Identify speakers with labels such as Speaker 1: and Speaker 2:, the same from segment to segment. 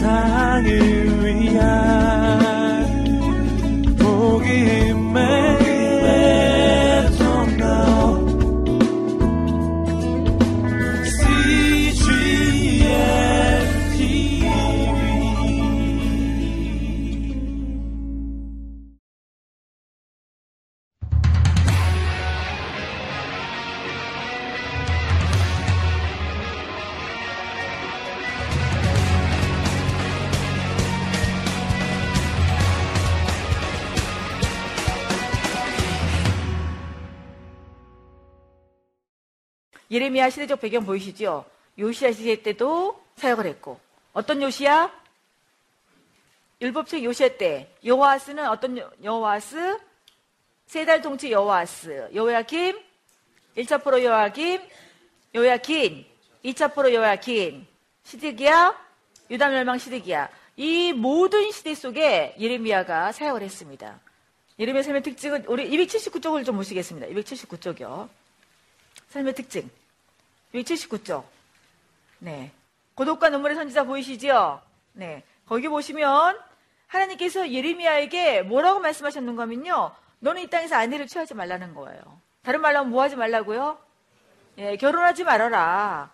Speaker 1: 세상을 위한
Speaker 2: 예레미야 시대적 배경 보이시죠? 요시야 시대 때도 사역을 했고 어떤 요시야? 율법책 요시야 때 여호와스는 어떤 여호와스? 세달 통치 여호와스 여호야김 1차 포로 여호야김 여호야킨 2차 포로 여호야킨 시드기야 유다 멸망 시드기야 이 모든 시대 속에 예레미야가 사역을 했습니다. 예레미야 삶의 특징은 우리 279쪽을 좀 보시겠습니다. 279쪽이요. 삶의 특징. 279쪽. 네. 고독과 눈물의 선지자 보이시죠? 네. 거기 보시면 하나님께서 예레미야에게 뭐라고 말씀하셨는가 하면요. 너는 이 땅에서 아내를 취하지 말라는 거예요. 다른 말로 하면 뭐 하지 말라고요? 예, 결혼하지 말아라.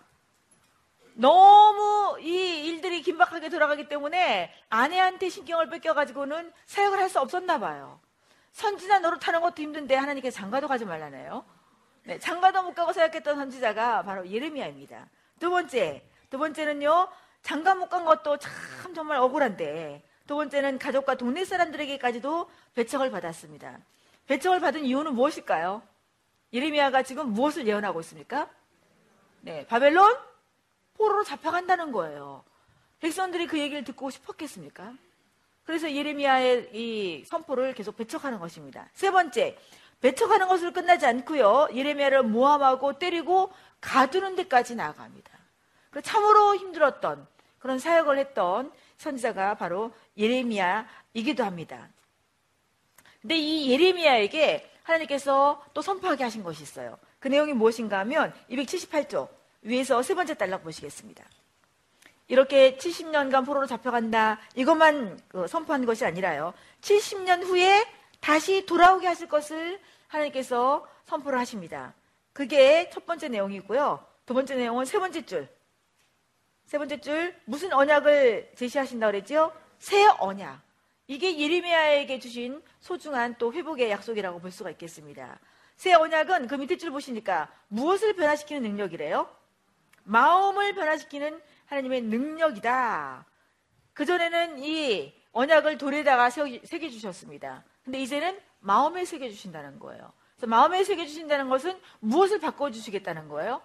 Speaker 2: 너무 이 일들이 긴박하게 돌아가기 때문에 아내한테 신경을 뺏겨가지고는 사역을 할 수 없었나 봐요. 선지자 노릇하는 것도 힘든데 하나님께서 장가도 가지 말라네요. 네, 장가도 못 가고 사역했던 선지자가 바로 예레미야입니다. 두 번째, 두 번째는요, 장가 못 간 것도 참 정말 억울한데, 두 번째는 가족과 동네 사람들에게까지도 배척을 받았습니다. 배척을 받은 이유는 무엇일까요? 예레미야가 지금 무엇을 예언하고 있습니까? 네, 바벨론 포로로 잡혀간다는 거예요. 백성들이 그 얘기를 듣고 싶었겠습니까? 그래서 예레미야의 이 선포를 계속 배척하는 것입니다. 세 번째, 배척하는 것으로 끝나지 않고요. 예레미야를 모함하고 때리고 가두는 데까지 나아갑니다. 참으로 힘들었던 그런 사역을 했던 선지자가 바로 예레미야이기도 합니다. 근데 이 예레미야에게 하나님께서 또 선포하게 하신 것이 있어요. 그 내용이 무엇인가 하면 278조 위에서 세 번째 단락 보시겠습니다. 이렇게 70년간 포로로 잡혀간다. 이것만 그 선포한 것이 아니라요. 70년 후에 다시 돌아오게 하실 것을 하나님께서 선포를 하십니다. 그게 첫 번째 내용이고요. 두 번째 내용은 세 번째 줄. 세 번째 줄 무슨 언약을 제시하신다 그랬죠? 새 언약. 이게 예레미야에게 주신 소중한 또 회복의 약속이라고 볼 수가 있겠습니다. 새 언약은 그 밑에 줄 보시니까 무엇을 변화시키는 능력이래요? 마음을 변화시키는 하나님의 능력이다. 그전에는 이 언약을 돌에다가 새겨주셨습니다. 근데 이제는 마음에 새겨주신다는 거예요. 그래서 마음에 새겨주신다는 것은 무엇을 바꿔주시겠다는 거예요?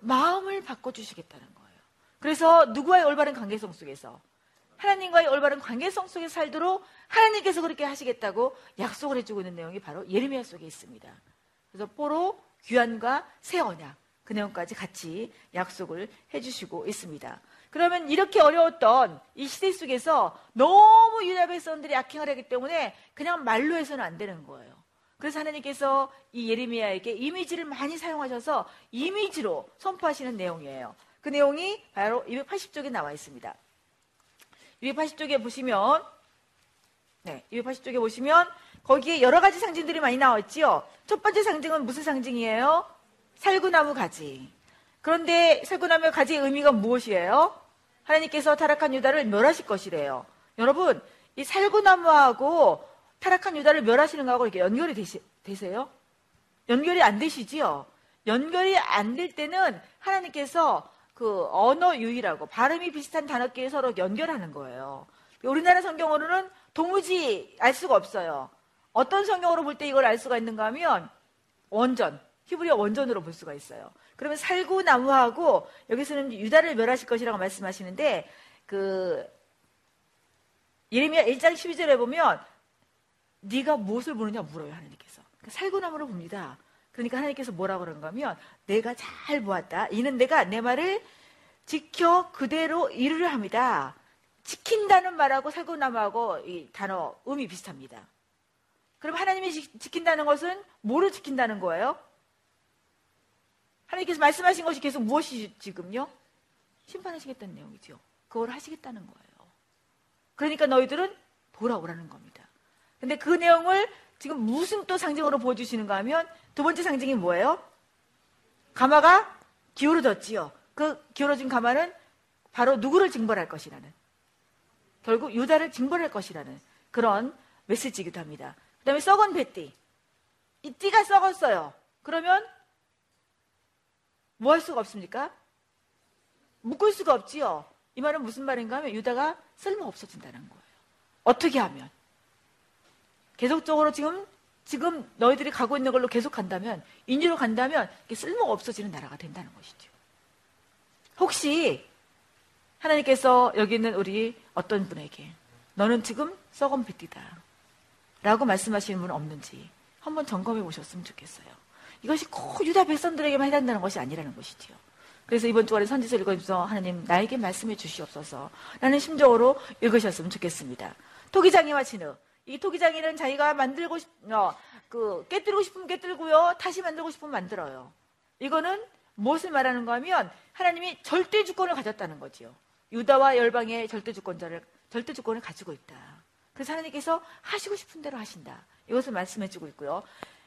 Speaker 2: 마음을 바꿔주시겠다는 거예요. 그래서 누구와의 올바른 관계성 속에서 하나님과의 올바른 관계성 속에 살도록 하나님께서 그렇게 하시겠다고 약속을 해주고 있는 내용이 바로 예레미야 속에 있습니다. 그래서 포로 귀환과 새 언약 그 내용까지 같이 약속을 해주시고 있습니다. 그러면 이렇게 어려웠던 이 시대 속에서 너무 유다 백성들이 악행을 하기 때문에 그냥 말로 해서는 안 되는 거예요. 그래서 하나님께서 이 예레미야에게 이미지를 많이 사용하셔서 이미지로 선포하시는 내용이에요. 그 내용이 바로 280쪽에 나와 있습니다. 280쪽에 보시면 네, 280쪽에 보시면 거기에 여러 가지 상징들이 많이 나와 있지요. 첫 번째 상징은 무슨 상징이에요? 살구나무 가지. 그런데 살구나무 가지의 의미가 무엇이에요? 하나님께서 타락한 유다를 멸하실 것이래요. 여러분, 이 살구나무하고 타락한 유다를 멸하시는 거하고 이렇게 연결이 되시, 되세요? 연결이 안 되시지요? 연결이 안 될 때는 하나님께서 그 언어 유희라고 발음이 비슷한 단어끼리 서로 연결하는 거예요. 우리나라 성경으로는 도무지 알 수가 없어요. 어떤 성경으로 볼 때 이걸 알 수가 있는가 하면 원전, 히브리어 원전으로 볼 수가 있어요. 그러면 살구 나무하고 여기서는 유다를 멸하실 것이라고 말씀하시는데 그 예레미야 1장 12절에 보면 네가 무엇을 보느냐 물어요 하나님께서. 그러니까 살구 나무를 봅니다. 그러니까 하나님께서 뭐라고 그런가 하면 내가 잘 보았다. 이는 내가 내 말을 지켜 그대로 이루려 합니다. 지킨다는 말하고 살구 나무하고 이 단어 음이 비슷합니다. 그럼 하나님이 지킨다는 것은 뭐를 지킨다는 거예요? 하나님께서 말씀하신 것이 계속 무엇이 지금요? 심판하시겠다는 내용이죠. 그걸 하시겠다는 거예요. 그러니까 너희들은 돌아오라는 겁니다. 근데 그 내용을 지금 무슨 또 상징으로 보여주시는가 하면 두 번째 상징이 뭐예요? 가마가 기울어졌지요. 그 기울어진 가마는 바로 누구를 징벌할 것이라는 결국 유다를 징벌할 것이라는 그런 메시지이기도 합니다. 그 다음에 썩은 배띠. 이 띠가 썩었어요. 그러면 뭐 할 수가 없습니까? 묶을 수가 없지요. 이 말은 무슨 말인가 하면 유다가 쓸모 없어진다는 거예요. 어떻게 하면? 계속적으로 지금 지금 너희들이 가고 있는 걸로 계속 간다면 인류로 간다면 쓸모 없어지는 나라가 된다는 것이죠. 혹시 하나님께서 여기 있는 우리 어떤 분에게 너는 지금 썩은 빗띠다 라고 말씀하시는 분 없는지 한번 점검해 보셨으면 좋겠어요. 이것이 꼭 유다 백성들에게만 해당되는 것이 아니라는 것이지요. 그래서 이번 주간에 선지서 읽어주면서 하나님 나에게 말씀해 주시옵소서 라는 심정으로 읽으셨으면 좋겠습니다. 토기장이와 진흙. 이 토기장이는 자기가 만들고 싶, 어, 그, 깨뜨리고 싶으면 깨뜨리고요. 다시 만들고 싶으면 만들어요. 이거는 무엇을 말하는 거 하면 하나님이 절대 주권을 가졌다는 거지요. 유다와 열방의 절대 주권자를, 절대 주권을 가지고 있다. 그래서 하나님께서 하시고 싶은 대로 하신다. 이것을 말씀해 주고 있고요.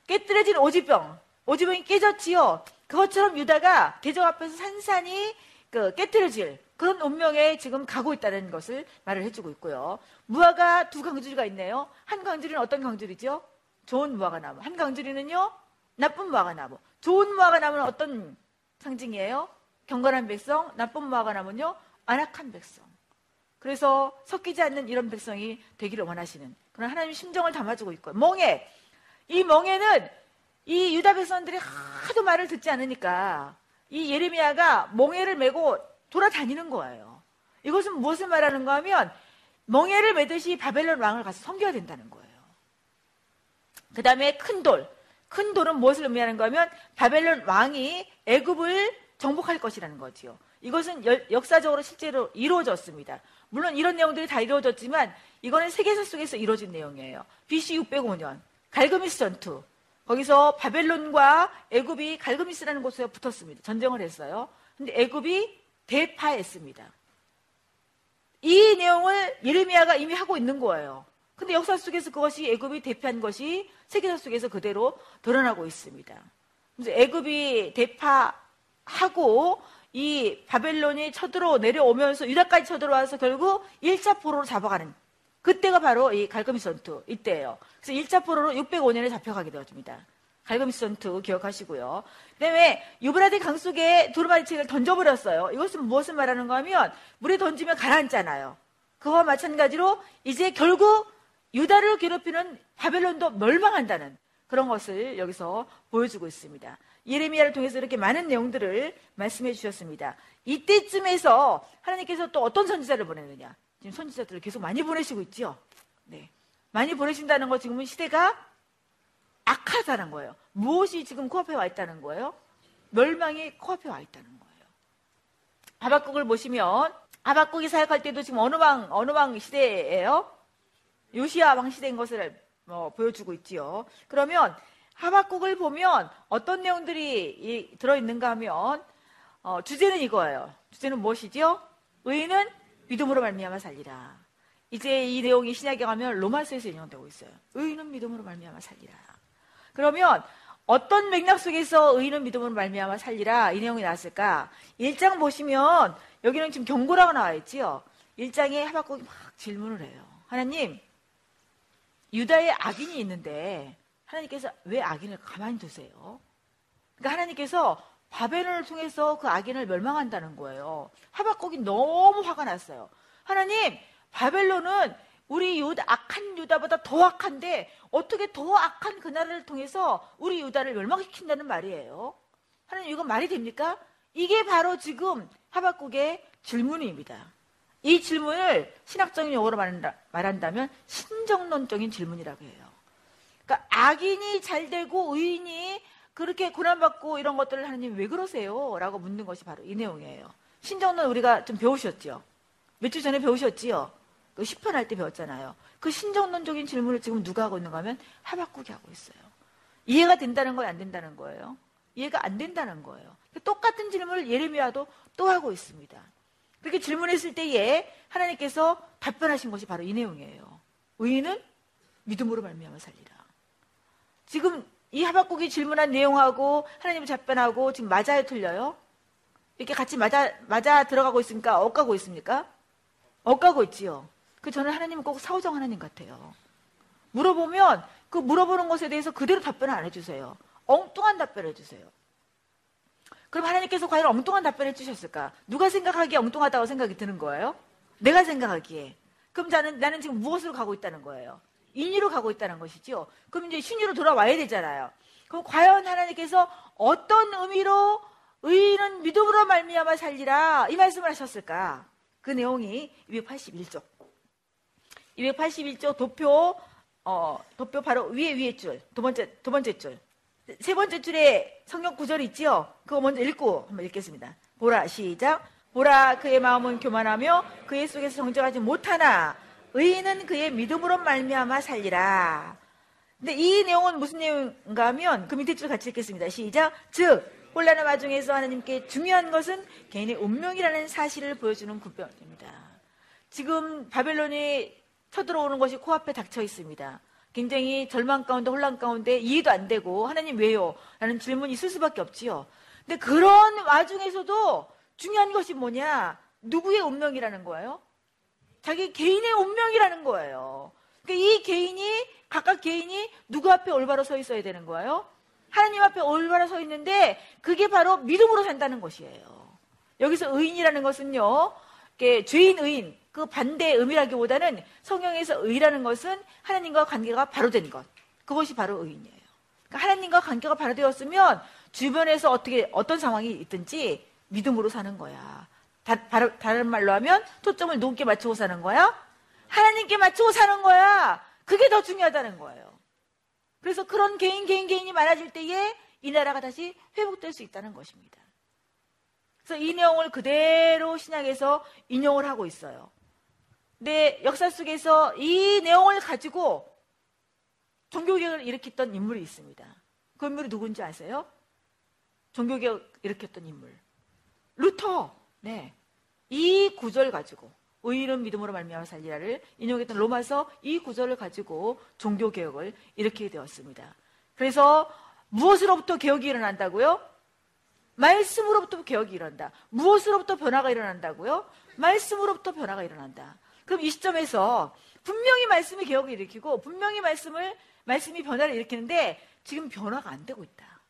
Speaker 2: 깨뜨려진 오지병. 오지병이 깨졌지요. 그것처럼 유다가 대적 앞에서 산산이 그 깨뜨려질 그런 운명에 지금 가고 있다는 것을 말을 해주고 있고요. 무화과 두 강주리가 있네요. 한 강주리는 어떤 강주리죠? 좋은 무화과 나무. 한 강주리는요? 나쁜 무화과 나무. 좋은 무화과 나무는 어떤 상징이에요? 경건한 백성. 나쁜 무화과 나무는요? 안악한 백성. 그래서 섞이지 않는 이런 백성이 되기를 원하시는 그런 하나님의 심정을 담아주고 있고 멍해. 이 멍해는 이 유다 백성들이 하도 말을 듣지 않으니까 이 예레미야가 멍해를 메고 돌아다니는 거예요. 이것은 무엇을 말하는가 하면 멍해를 메듯이 바벨론 왕을 가서 섬겨야 된다는 거예요. 그 다음에 큰 돌. 큰 돌은 무엇을 의미하는가 하면 바벨론 왕이 애굽을 정복할 것이라는 거지요. 이것은 역사적으로 실제로 이루어졌습니다. 물론 이런 내용들이 다 이루어졌지만 이거는 세계사 속에서 이루어진 내용이에요. BC 605년 갈그미스 전투. 거기서 바벨론과 애굽이 갈그미스라는 곳에 붙었습니다. 전쟁을 했어요. 근데 애굽이 대파했습니다. 이 내용을 예레미야가 이미 하고 있는 거예요. 근데 역사 속에서 그것이 애굽이 대파한 것이 세계사 속에서 그대로 드러나고 있습니다. 그래서 애굽이 대파하고 이 바벨론이 쳐들어 내려오면서 유다까지 쳐들어와서 결국 1차 포로로 잡아가는 그때가 바로 이 갈거미스 전투 이때예요. 그래서 1차 포로로 605년에 잡혀가게 되어집니다. 갈거미스 전투 기억하시고요. 그다음에 유브라데 강 속에 두루마리책을 던져버렸어요. 이것은 무엇을 말하는가 하면 물에 던지면 가라앉잖아요. 그와 마찬가지로 이제 결국 유다를 괴롭히는 바벨론도 멸망한다는 그런 것을 여기서 보여주고 있습니다. 예레미야를 통해서 이렇게 많은 내용들을 말씀해 주셨습니다. 이때쯤에서 하나님께서 또 어떤 선지자를 보내느냐? 지금 선지자들을 계속 많이 보내시고 있죠. 네. 많이 보내신다는 거 지금은 시대가 악하다는 거예요. 무엇이 지금 코앞에 와 있다는 거예요? 멸망이 코앞에 와 있다는 거예요. 하박국을 보시면 하박국이 사역할 때도 지금 어느 왕 어느 왕 시대예요? 요시아 왕 시대인 것을 어, 보여주고 있지요. 그러면 하박국을 보면 어떤 내용들이 들어 있는가 하면 어, 주제는 이거예요. 주제는 무엇이지요? 의인은 믿음으로 말미암아 살리라. 이제 이 내용이 신약에 가면 로마서에서 인용되고 있어요. 의인은 믿음으로 말미암아 살리라. 그러면 어떤 맥락 속에서 의인은 믿음으로 말미암아 살리라 이 내용이 나왔을까? 1장 보시면 여기는 지금 경고라고 나와 있지요. 1장에 하박국이 막 질문을 해요. 하나님, 유다에 악인이 있는데 하나님께서 왜 악인을 가만히 두세요? 그러니까 하나님께서 바벨론을 통해서 그 악인을 멸망한다는 거예요. 하박국이 너무 화가 났어요. 하나님, 바벨론은 우리 유다, 악한 유다보다 더 악한데 어떻게 더 악한 그 나라를 통해서 우리 유다를 멸망시킨다는 말이에요. 하나님, 이건 말이 됩니까? 이게 바로 지금 하박국의 질문입니다. 이 질문을 신학적인 용어로 말한다면 신정론적인 질문이라고 해요. 그러니까 악인이 잘 되고 의인이 그렇게 고난받고 이런 것들을 하나님 왜 그러세요? 라고 묻는 것이 바로 이 내용이에요. 신정론 우리가 좀 배우셨죠? 몇 주 전에 배우셨지요? 그 10편 할 때 배웠잖아요. 그 신정론적인 질문을 지금 누가 하고 있는가 하면 하박국이 하고 있어요. 이해가 된다는 거예요? 안 된다는 거예요? 이해가 안 된다는 거예요. 똑같은 질문을 예레미야도 또 하고 있습니다. 그렇게 질문했을 때에 하나님께서 답변하신 것이 바로 이 내용이에요. 의인은 믿음으로 말미암아 살리라. 지금 이 하박국이 질문한 내용하고 하나님이 답변하고 지금 맞아요, 틀려요? 이렇게 같이 맞아 맞아 들어가고 있습니까? 엇가고 있습니까? 엇가고 있지요. 그 저는 하나님은 꼭 사오정 하나님 같아요. 물어보면 그 물어보는 것에 대해서 그대로 답변을 안 해주세요. 엉뚱한 답변을 해주세요. 그럼 하나님께서 과연 엉뚱한 답변을 해주셨을까? 누가 생각하기에 엉뚱하다고 생각이 드는 거예요? 내가 생각하기에. 그럼 나는, 나는 지금 무엇으로 가고 있다는 거예요? 인위로 가고 있다는 것이죠. 그럼 이제 신유로 돌아와야 되잖아요. 그럼 과연 하나님께서 어떤 의미로 의인은 믿음으로 말미암아 살리라 이 말씀을 하셨을까? 그 내용이 281쪽. 281쪽 도표 어, 도표 바로 위에 위에 줄. 두 번째 두 번째 줄. 세 번째 줄에 성경 구절이 있지요. 그거 먼저 읽고 한번 읽겠습니다. 보라 시작. 보라 그의 마음은 교만하며 그의 속에서 정정하지 못하나 의인은 그의 믿음으로 말미암아 살리라. 근데 이 내용은 무슨 내용인가 하면 그 밑에 줄 같이 읽겠습니다. 시작. 즉 혼란의 와중에서 하나님께 중요한 것은 개인의 운명이라는 사실을 보여주는 구별입니다. 지금 바벨론이 쳐들어오는 것이 코앞에 닥쳐 있습니다. 굉장히 절망 가운데 혼란 가운데 이해도 안 되고 하나님 왜요? 라는 질문이 있을 수밖에 없지요. 근데 그런 와중에서도 중요한 것이 뭐냐? 누구의 운명이라는 거예요? 자기 개인의 운명이라는 거예요. 그러니까 이 개인이 각각 개인이 누구 앞에 올바로 서 있어야 되는 거예요? 하나님 앞에 올바로 서 있는데 그게 바로 믿음으로 산다는 것이에요. 여기서 의인이라는 것은요. 죄인 의인 그 반대의 의미라기보다는 성경에서 의라는 것은 하나님과 관계가 바로 된 것. 그것이 바로 의인이에요. 그러니까 하나님과 관계가 바로 되었으면 주변에서 어떻게 어떤 상황이 있든지 믿음으로 사는 거야. 다, 다른 말로 하면 초점을 누구께 맞추고 사는 거야? 하나님께 맞추고 사는 거야. 그게 더 중요하다는 거예요. 그래서 그런 개인, 개인, 개인이 많아질 때에 이 나라가 다시 회복될 수 있다는 것입니다. 그래서 이 내용을 그대로 신약에서 인용을 하고 있어요. 근데 역사 속에서 이 내용을 가지고 종교개혁을 일으켰던 인물이 있습니다. 그 인물이 누군지 아세요? 종교개혁 일으켰던 인물. 루터. 네. 이 구절 가지고 의인은 믿음으로 말미암아 살리라를 인용했던 로마서 이 구절을 가지고 종교 개혁을 일으키게 되었습니다. 그래서 무엇으로부터 개혁이 일어난다고요? 말씀으로부터 개혁이 일어난다. 무엇으로부터 변화가 일어난다고요? 말씀으로부터 변화가 일어난다. 그럼 이 시점에서 분명히 말씀이 개혁을 일으키고 분명히 말씀을 말씀이 변화를 일으키는데 지금 변화가 안 되고 있다.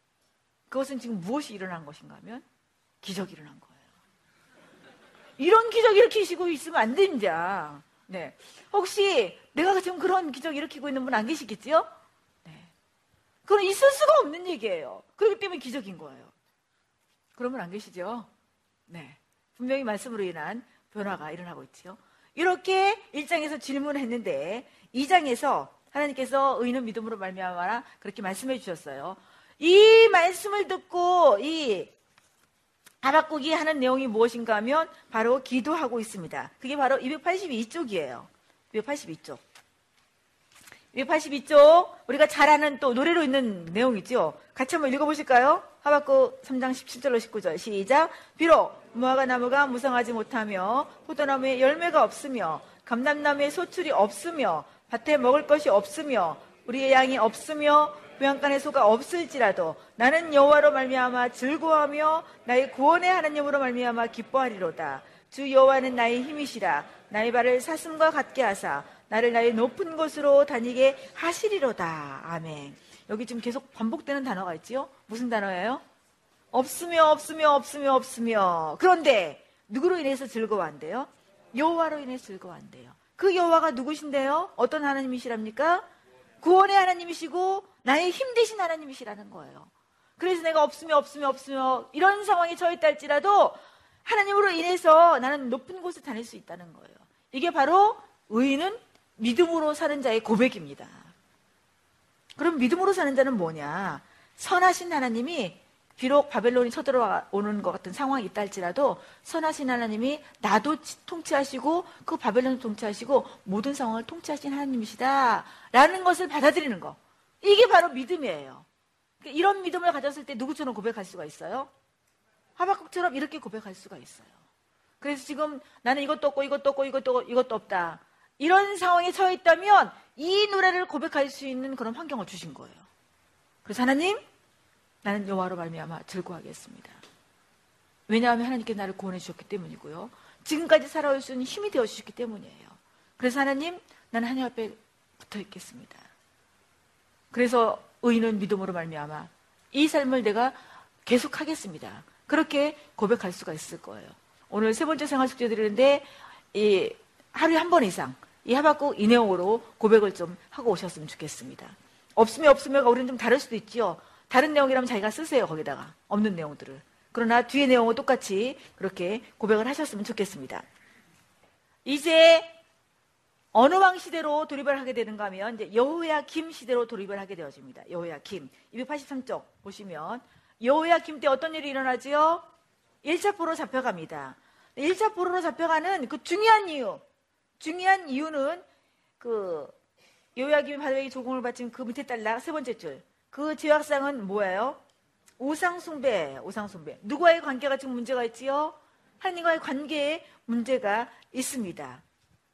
Speaker 2: 그것은 지금 무엇이 일어난 것인가 하면 기적이 일어난 거예요. 이런 기적 일으키시고 있으면 안 됩니다. 네. 혹시 내가 지금 그런 기적 일으키고 있는 분 안 계시겠지요? 네. 그건 있을 수가 없는 얘기예요. 그렇기 때문에 기적인 거예요. 그러면 안 계시죠? 네. 분명히 말씀으로 인한 변화가 일어나고 있지요. 이렇게 1장에서 질문을 했는데 2장에서 하나님께서 의인은 믿음으로 말미암아라 그렇게 말씀해 주셨어요. 이 말씀을 듣고 이 하박국이 하는 내용이 무엇인가 하면 바로 기도하고 있습니다. 그게 바로 282쪽이에요. 282쪽. 282쪽 우리가 잘 아는 또 노래로 있는 내용이죠. 같이 한번 읽어보실까요? 하박국 3장 17절로 19절 시작. 비록 무화과 나무가 무성하지 못하며 포도나무에 열매가 없으며 감람나무에 소출이 없으며 밭에 먹을 것이 없으며 우리의 양이 없으며 부양간의 소가 없을지라도 나는 여호와로 말미암아 즐거워하며 나의 구원의 하나님으로 말미암아 기뻐하리로다. 주 여호와는 나의 힘이시라. 나의 발을 사슴과 같게 하사 나를 나의 높은 곳으로 다니게 하시리로다. 아멘. 여기 지금 계속 반복되는 단어가 있지요? 무슨 단어예요? 없으며 없으며 없으며 없으며. 그런데 누구로 인해서 즐거워한대요? 여호와로 인해서 즐거워한대요. 그 여호와가 누구신데요? 어떤 하나님이시랍니까? 구원의 하나님이시고 나의 힘 대신 하나님이시라는 거예요. 그래서 내가 없으며 없으며 없으며 이런 상황에 처했다 할지라도 하나님으로 인해서 나는 높은 곳에 다닐 수 있다는 거예요. 이게 바로 의인은 믿음으로 사는 자의 고백입니다. 그럼 믿음으로 사는 자는 뭐냐? 선하신 하나님이 비록 바벨론이 쳐들어오는 것 같은 상황이 있다 할지라도 선하신 하나님이 나도 통치하시고 그 바벨론을 통치하시고 모든 상황을 통치하신 하나님이시다 라는 것을 받아들이는 거. 이게 바로 믿음이에요. 그러니까 이런 믿음을 가졌을 때 누구처럼 고백할 수가 있어요? 하박국처럼 이렇게 고백할 수가 있어요. 그래서 지금 나는 이것도 없고 이것도 없고 이것도 없고 이것도 없다. 이런 상황에 처해 있다면 이 노래를 고백할 수 있는 그런 환경을 주신 거예요. 그래서 하나님, 나는 여호와로 말미암아 즐거워하겠습니다. 왜냐하면 하나님께 나를 구원해 주셨기 때문이고요. 지금까지 살아올 수 있는 힘이 되어 주셨기 때문이에요. 그래서 하나님, 나는 하나님 앞에 붙어 있겠습니다. 그래서 의인은 믿음으로 말미암아 이 삶을 내가 계속 하겠습니다. 그렇게 고백할 수가 있을 거예요. 오늘 세 번째 생활 숙제 드리는데 이 하루에 한 번 이상 이 하박국 이 내용으로 고백을 좀 하고 오셨으면 좋겠습니다. 없으면 없으면 우리는 좀 다를 수도 있지요. 다른 내용이라면 자기가 쓰세요 거기다가 없는 내용들을. 그러나 뒤에 내용은 똑같이 그렇게 고백을 하셨으면 좋겠습니다. 이제 어느 왕 시대로 돌입을 하게 되는가 하면 이제 여호야 김 시대로 돌입을 하게 되어집니다. 여호야 김 283쪽 보시면 여호야 김 때 어떤 일이 일어나지요? 1차 포로 잡혀갑니다. 1차 포로로 잡혀가는 그 중요한 이유 중요한 이유는 그 여호야 김이 바로에 조공을 바친 그 밑에 딸락 세 번째 줄. 그 죄악상은 뭐예요? 우상 숭배, 우상 숭배. 누구와의 관계가 지금 문제가 있지요? 하나님과의 관계에 문제가 있습니다.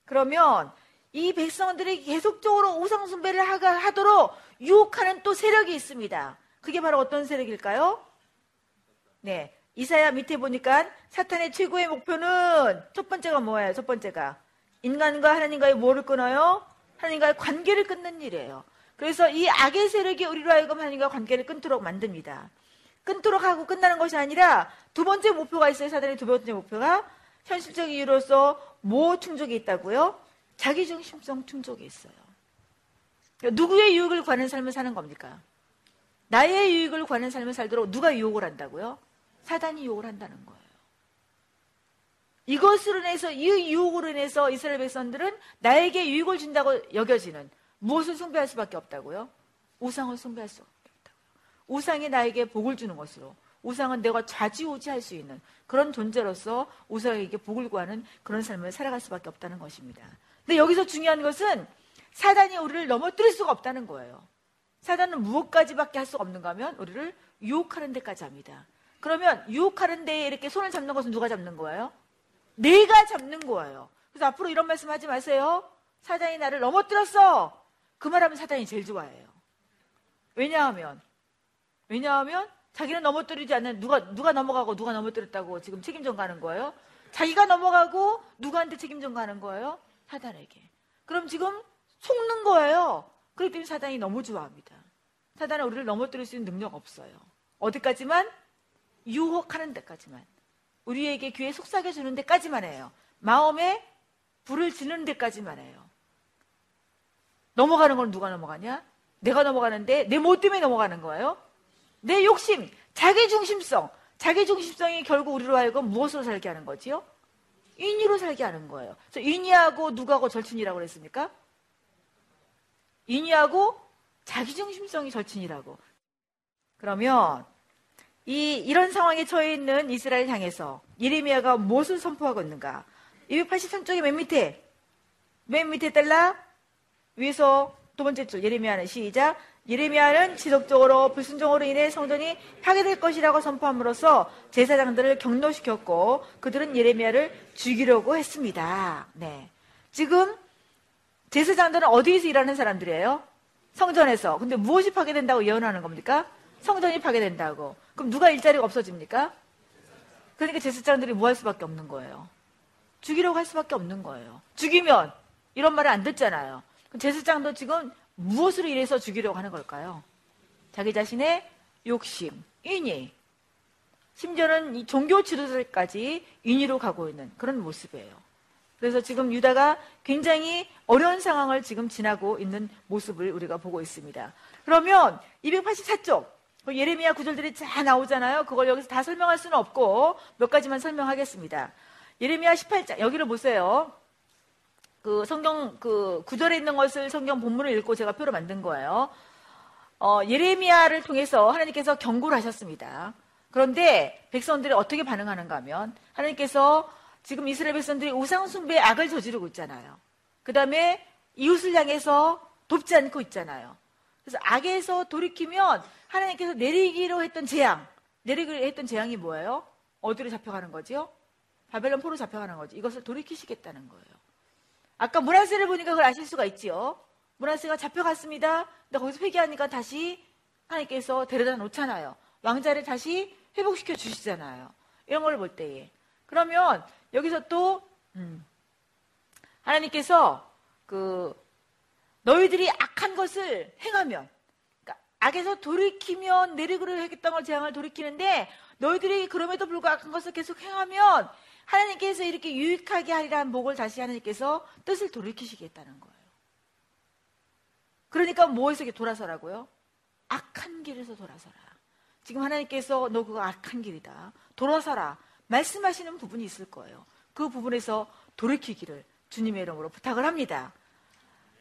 Speaker 2: 그러면 이 백성들이 계속적으로 우상숭배를 하도록 유혹하는 또 세력이 있습니다. 그게 바로 어떤 세력일까요? 네. 이사야 밑에 보니까 사탄의 최고의 목표는 첫 번째가 뭐예요? 첫 번째가 인간과 하나님과의 뭐를 끊어요? 하나님과의 관계를 끊는 일이에요. 그래서 이 악의 세력이 우리로 하여금 하나님과 관계를 끊도록 만듭니다. 끊도록 하고 끝나는 것이 아니라 두 번째 목표가 있어요. 사단의 두 번째 목표가 현실적 이유로서 뭐 충족이 있다고요? 자기중심성 충족이 있어요. 누구의 유익을 구하는 삶을 사는 겁니까? 나의 유익을 구하는 삶을 살도록 누가 유혹을 한다고요? 사단이 유혹을 한다는 거예요. 이것으로 인해서 이 유혹으로 인해서 이스라엘 백성들은 나에게 유익을 준다고 여겨지는 무엇을 숭배할 수밖에 없다고요? 우상을 숭배할 수 없다고요. 우상이 나에게 복을 주는 것으로 우상은 내가 좌지우지할 수 있는 그런 존재로서 우상에게 복을 구하는 그런 삶을 살아갈 수밖에 없다는 것입니다. 근데 여기서 중요한 것은 사단이 우리를 넘어뜨릴 수가 없다는 거예요. 사단은 무엇까지밖에 할 수가 없는가 하면 우리를 유혹하는 데까지 합니다. 그러면 유혹하는 데에 이렇게 손을 잡는 것은 누가 잡는 거예요? 내가 잡는 거예요. 그래서 앞으로 이런 말씀 하지 마세요. 사단이 나를 넘어뜨렸어. 그 말하면 사단이 제일 좋아해요. 왜냐하면 왜냐하면 자기는 넘어뜨리지 않는 누가 누가 넘어가고 누가 넘어뜨렸다고 지금 책임 전가하는 거예요. 자기가 넘어가고 누구한테 책임 전가하는 거예요? 사단에게. 그럼 지금 속는 거예요. 그렇기 때문에 사단이 너무 좋아합니다. 사단은 우리를 넘어뜨릴 수 있는 능력 없어요. 어디까지만? 유혹하는 데까지만. 우리에게 귀에 속삭여 주는 데까지만 해요. 마음에 불을 지는 데까지만 해요. 넘어가는 건 누가 넘어가냐? 내가 넘어가는데 내못 때문에 넘어가는 거예요. 내 욕심, 자기 중심성, 자기 중심성이 결국 우리로 하여금 무엇으로 살게 하는 거지요? 인위로 살게 하는 거예요. 그래서 인위하고 누구하고 절친이라고 그랬습니까? 인위하고 자기중심성이 절친이라고. 그러면 이 이런 상황에 처해 있는 이스라엘 향해서 예레미야가 무엇을 선포하고 있는가? 283쪽의 맨 밑에 맨 밑에 달라 위에서 두 번째 줄 예레미야는 시작 예레미야는 지속적으로 불순종으로 인해 성전이 파괴될 것이라고 선포함으로써 제사장들을 격노시켰고 그들은 예레미야를 죽이려고 했습니다. 네. 지금 제사장들은 어디에서 일하는 사람들이에요? 성전에서. 근데 무엇이 파괴된다고 예언하는 겁니까? 성전이 파괴된다고. 그럼 누가 일자리가 없어집니까? 그러니까 제사장들이 뭐 할 수밖에 없는 거예요. 죽이려고 할 수밖에 없는 거예요. 죽이면 이런 말을 안 듣잖아요. 제사장도 지금 무엇으로 인해서 죽이려고 하는 걸까요? 자기 자신의 욕심, 인위, 심지어는 이 종교 지도자까지 인위로 가고 있는 그런 모습이에요. 그래서 지금 유다가 굉장히 어려운 상황을 지금 지나고 있는 모습을 우리가 보고 있습니다. 그러면 284쪽 그 예레미야 구절들이 다 나오잖아요. 그걸 여기서 다 설명할 수는 없고 몇 가지만 설명하겠습니다. 예레미야 18장 여기를 보세요. 그 성경 그 구절에 있는 것을 성경 본문을 읽고 제가 표로 만든 거예요. 어, 예레미야를 통해서 하나님께서 경고를 하셨습니다. 그런데 백성들이 어떻게 반응하는가 하면 하나님께서 지금 이스라엘 백성들이 우상숭배의 악을 저지르고 있잖아요. 그 다음에 이웃을 향해서 돕지 않고 있잖아요. 그래서 악에서 돌이키면 하나님께서 내리기로 했던 재앙, 내리기로 했던 재앙이 뭐예요? 어디로 잡혀가는 거지요? 바벨론 포로 잡혀가는 거죠. 이것을 돌이키시겠다는 거예요. 아까 문하세를 보니까 그걸 아실 수가 있지요. 문하세가 잡혀갔습니다. 근데 거기서 회개하니까 다시 하나님께서 데려다 놓잖아요. 왕자를 다시 회복시켜 주시잖아요. 이런 걸 볼 때에. 그러면 여기서 또 음, 하나님께서 그 너희들이 악한 것을 행하면 그러니까 악에서 돌이키면 내리그를 하겠다는 걸 재앙을 돌이키는데 너희들이 그럼에도 불구하고 악한 것을 계속 행하면 하나님께서 이렇게 유익하게 하리라는 목을 다시 하나님께서 뜻을 돌이키시겠다는 거예요. 그러니까 무엇에게 돌아서라고요? 악한 길에서 돌아서라. 지금 하나님께서 너 그거 악한 길이다. 돌아서라. 말씀하시는 부분이 있을 거예요. 그 부분에서 돌이키기를 주님의 이름으로 부탁을 합니다.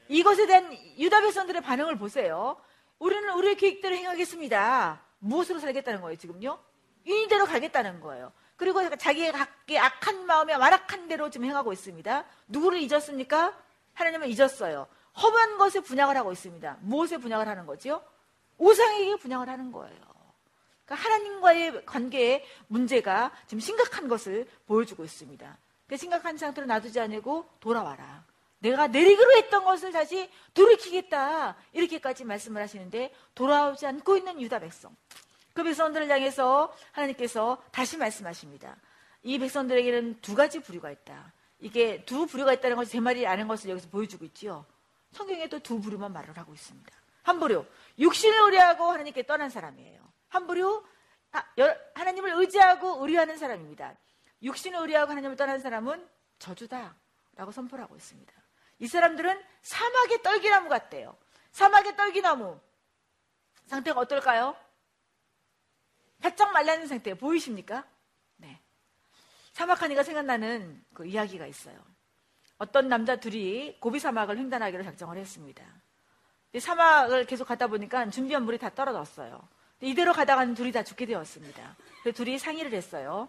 Speaker 2: 이것에 대한 유다 백성들의 반응을 보세요. 우리는 우리의 계획대로 행하겠습니다. 무엇으로 살겠다는 거예요, 지금요? 인의대로 가겠다는 거예요. 그리고 자기의 각기 악한 마음에 완악한 대로 지금 행하고 있습니다. 누구를 잊었습니까? 하나님을 잊었어요. 험한 것에 분양을 하고 있습니다. 무엇에 분양을 하는 거지요? 우상에게 분양을 하는 거예요. 그러니까 하나님과의 관계에 문제가 지금 심각한 것을 보여주고 있습니다. 그 심각한 상태로 놔두지 않고 돌아와라. 내가 내리기로 했던 것을 다시 돌이키겠다. 이렇게까지 말씀을 하시는데 돌아오지 않고 있는 유다 백성. 그 백성들을 향해서 하나님께서 다시 말씀하십니다. 이 백성들에게는 두 가지 부류가 있다. 이게 두 부류가 있다는 것이 제 말이 아는 것을 여기서 보여주고 있지요. 성경에 또 두 부류만 말을 하고 있습니다. 한 부류, 육신을 의뢰하고 하나님께 떠난 사람이에요. 한 부류, 하나님을 의지하고 의뢰하는 사람입니다. 육신을 의뢰하고 하나님을 떠난 사람은 저주다라고 선포를 하고 있습니다. 이 사람들은 사막의 떨기나무 같대요. 사막의 떨기나무 상태가 어떨까요? 바짝 말라있는 상태 보이십니까? 네. 사막하니까 생각나는 그 이야기가 있어요. 어떤 남자 둘이 고비 사막을 횡단하기로 작정을 했습니다. 사막을 계속 가다 보니까 준비한 물이 다 떨어졌어요. 이대로 가다가는 둘이 다 죽게 되었습니다. 그래서 둘이 상의를 했어요.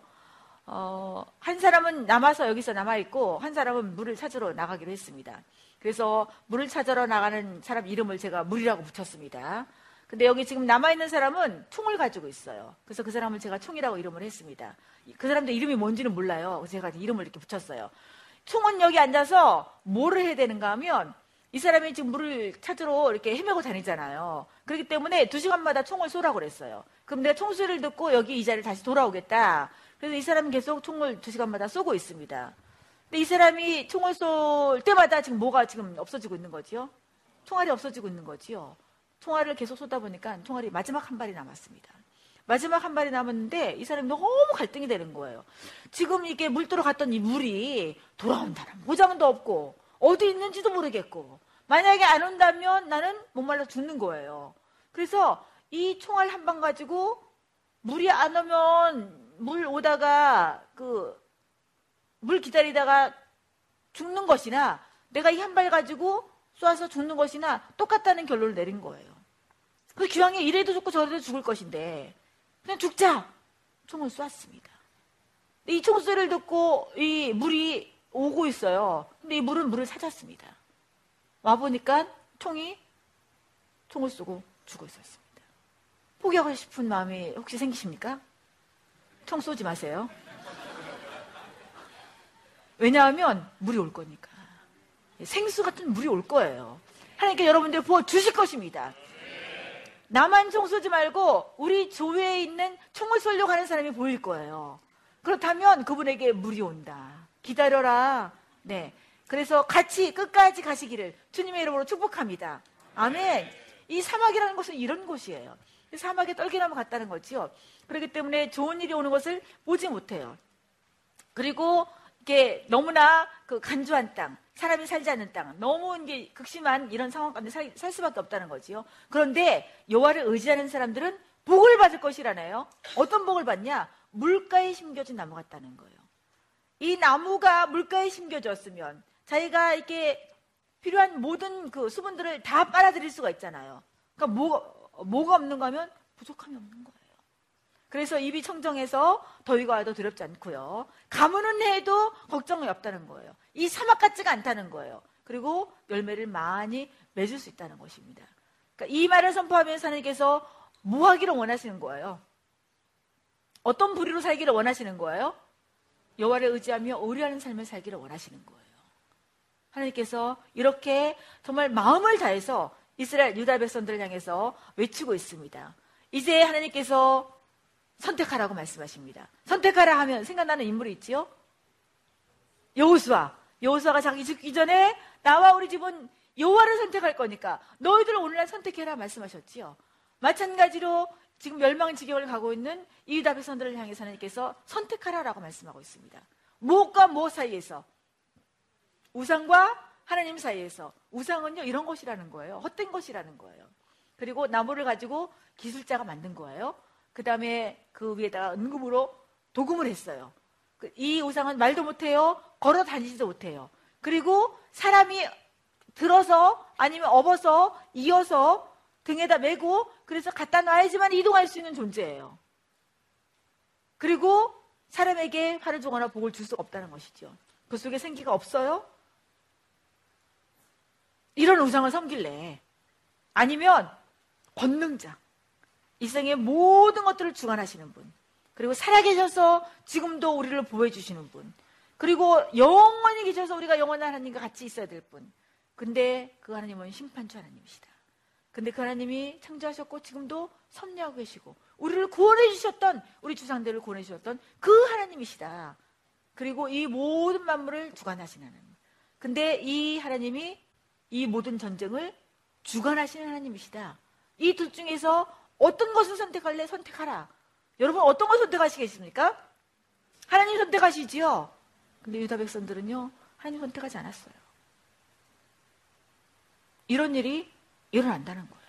Speaker 2: 어, 한 사람은 남아서 여기서 남아있고, 한 사람은 물을 찾으러 나가기로 했습니다. 그래서 물을 찾으러 나가는 사람 이름을 제가 물이라고 붙였습니다. 근데 여기 지금 남아있는 사람은 총을 가지고 있어요. 그래서 그 사람을 제가 총이라고 이름을 했습니다. 그 사람들 이름이 뭔지는 몰라요. 제가 이름을 이렇게 붙였어요. 총은 여기 앉아서 뭐를 해야 되는가 하면 이 사람이 지금 물을 찾으러 이렇게 헤매고 다니잖아요. 그렇기 때문에 두 시간마다 총을 쏘라고 그랬어요. 그럼 내가 총소리를 듣고 여기 이 자리를 다시 돌아오겠다. 그래서 이 사람은 계속 총을 두 시간마다 쏘고 있습니다. 근데 이 사람이 총을 쏠 때마다 지금 뭐가 지금 없어지고 있는 거지요? 총알이 없어지고 있는 거지요. 총알을 계속 쏘다 보니까 총알이 마지막 한 발이 남았습니다. 마지막 한 발이 남았는데 이 사람이 너무 갈등이 되는 거예요. 지금 이게 물도로 갔던 이 물이 돌아온다는 보장도 없고 어디 있는지도 모르겠고 만약에 안 온다면 나는 목말라 죽는 거예요. 그래서 이 총알 한 방 가지고 물이 안 오면 물 오다가 그 물 기다리다가 죽는 것이나 내가 이 한 발 가지고 쏘아서 죽는 것이나 똑같다는 결론을 내린 거예요. 그 기왕에 이래도 죽고 저래도 죽을 것인데 그냥 죽자 총을 쏘았습니다. 이 총소리를 듣고 이 물이 오고 있어요. 근데 이 물은 물을 찾았습니다. 와 보니까 총이 총을 쏘고 죽어 있었습니다. 포기하고 싶은 마음이 혹시 생기십니까? 총 쏘지 마세요. 왜냐하면 물이 올 거니까. 생수 같은 물이 올 거예요. 하나님께 여러분들 부어 주실 것입니다. 나만 총 쏘지 말고 우리 조회에 있는 총을 쏘려고 하는 사람이 보일 거예요. 그렇다면 그분에게 물이 온다. 기다려라. 네. 그래서 같이 끝까지 가시기를 주님의 이름으로 축복합니다. 아멘. 이 사막이라는 것은 이런 곳이에요. 사막에 떨기나무 같다는 거지요. 그렇기 때문에 좋은 일이 오는 것을 보지 못해요. 그리고 이게 너무나 그 간주한 땅, 사람이 살지 않는 땅, 너무 이제 극심한 이런 상황 가운데 살, 살 수밖에 없다는 거지요. 그런데 여호와를 의지하는 사람들은 복을 받을 것이라네요. 어떤 복을 받냐? 물가에 심겨진 나무 같다는 거예요. 이 나무가 물가에 심겨졌으면 자기가 이렇게 필요한 모든 그 수분들을 다 빨아들일 수가 있잖아요. 그러니까 뭐, 뭐가 없는가 하면 부족함이 없는 거예요. 그래서 입이 청정해서 더위가 와도 두렵지 않고요. 가무는 해도 걱정이 없다는 거예요. 이 사막 같지가 않다는 거예요. 그리고 열매를 많이 맺을 수 있다는 것입니다. 그러니까 이 말을 선포하면서 하나님께서 뭐 하기를 원하시는 거예요? 어떤 부류로 살기를 원하시는 거예요? 여호와를 의지하며 의리하는 삶을 살기를 원하시는 거예요. 하나님께서 이렇게 정말 마음을 다해서 이스라엘 유다 백성들을 향해서 외치고 있습니다. 이제 하나님께서 선택하라고 말씀하십니다. 선택하라 하면 생각나는 인물이 있지요? 여호수아. 여호수아가 자기 죽기 전에 나와 우리 집은 여호와를 선택할 거니까 너희들 오늘날 선택해라 말씀하셨지요. 마찬가지로 지금 멸망 지경을 가고 있는 이 유다 백성들을 향해서 하나님께서 선택하라라고 말씀하고 있습니다. 무엇과 무엇 사이에서 우상과 하나님 사이에서 우상은요 이런 것이라는 거예요. 헛된 것이라는 거예요. 그리고 나무를 가지고 기술자가 만든 거예요. 그 다음에 그 위에다가 은금으로 도금을 했어요. 그이 우상은 말도 못해요. 걸어 다니지도 못해요. 그리고 사람이 들어서 아니면 업어서 이어서 등에다 메고 그래서 갖다 놔야지만 이동할 수 있는 존재예요. 그리고 사람에게 화를 주거나 복을 줄 수가 없다는 것이죠. 그 속에 생기가 없어요? 이런 우상을 섬길래. 아니면 권능자. 이생의 모든 것들을 주관하시는 분. 그리고 살아계셔서 지금도 우리를 보호해주시는 분. 그리고 영원히 계셔서 우리가 영원한 하나님과 같이 있어야 될 분. 근데 그 하나님은 심판주 하나님이시다. 근데 그 하나님이 창조하셨고 지금도 섭리하고 계시고 우리를 구원해 주셨던 우리 주상들을 구원해 주셨던 그 하나님이시다. 그리고 이 모든 만물을 주관하시는 하나님. 근데 이 하나님이 이 모든 전쟁을 주관하시는 하나님이시다. 이 둘 중에서 어떤 것을 선택할래? 선택하라. 여러분 어떤 걸 선택하시겠습니까? 하나님 선택하시지요. 근데 유다 백성들은요. 하나님 선택하지 않았어요. 이런 일이 일어난다는 거예요.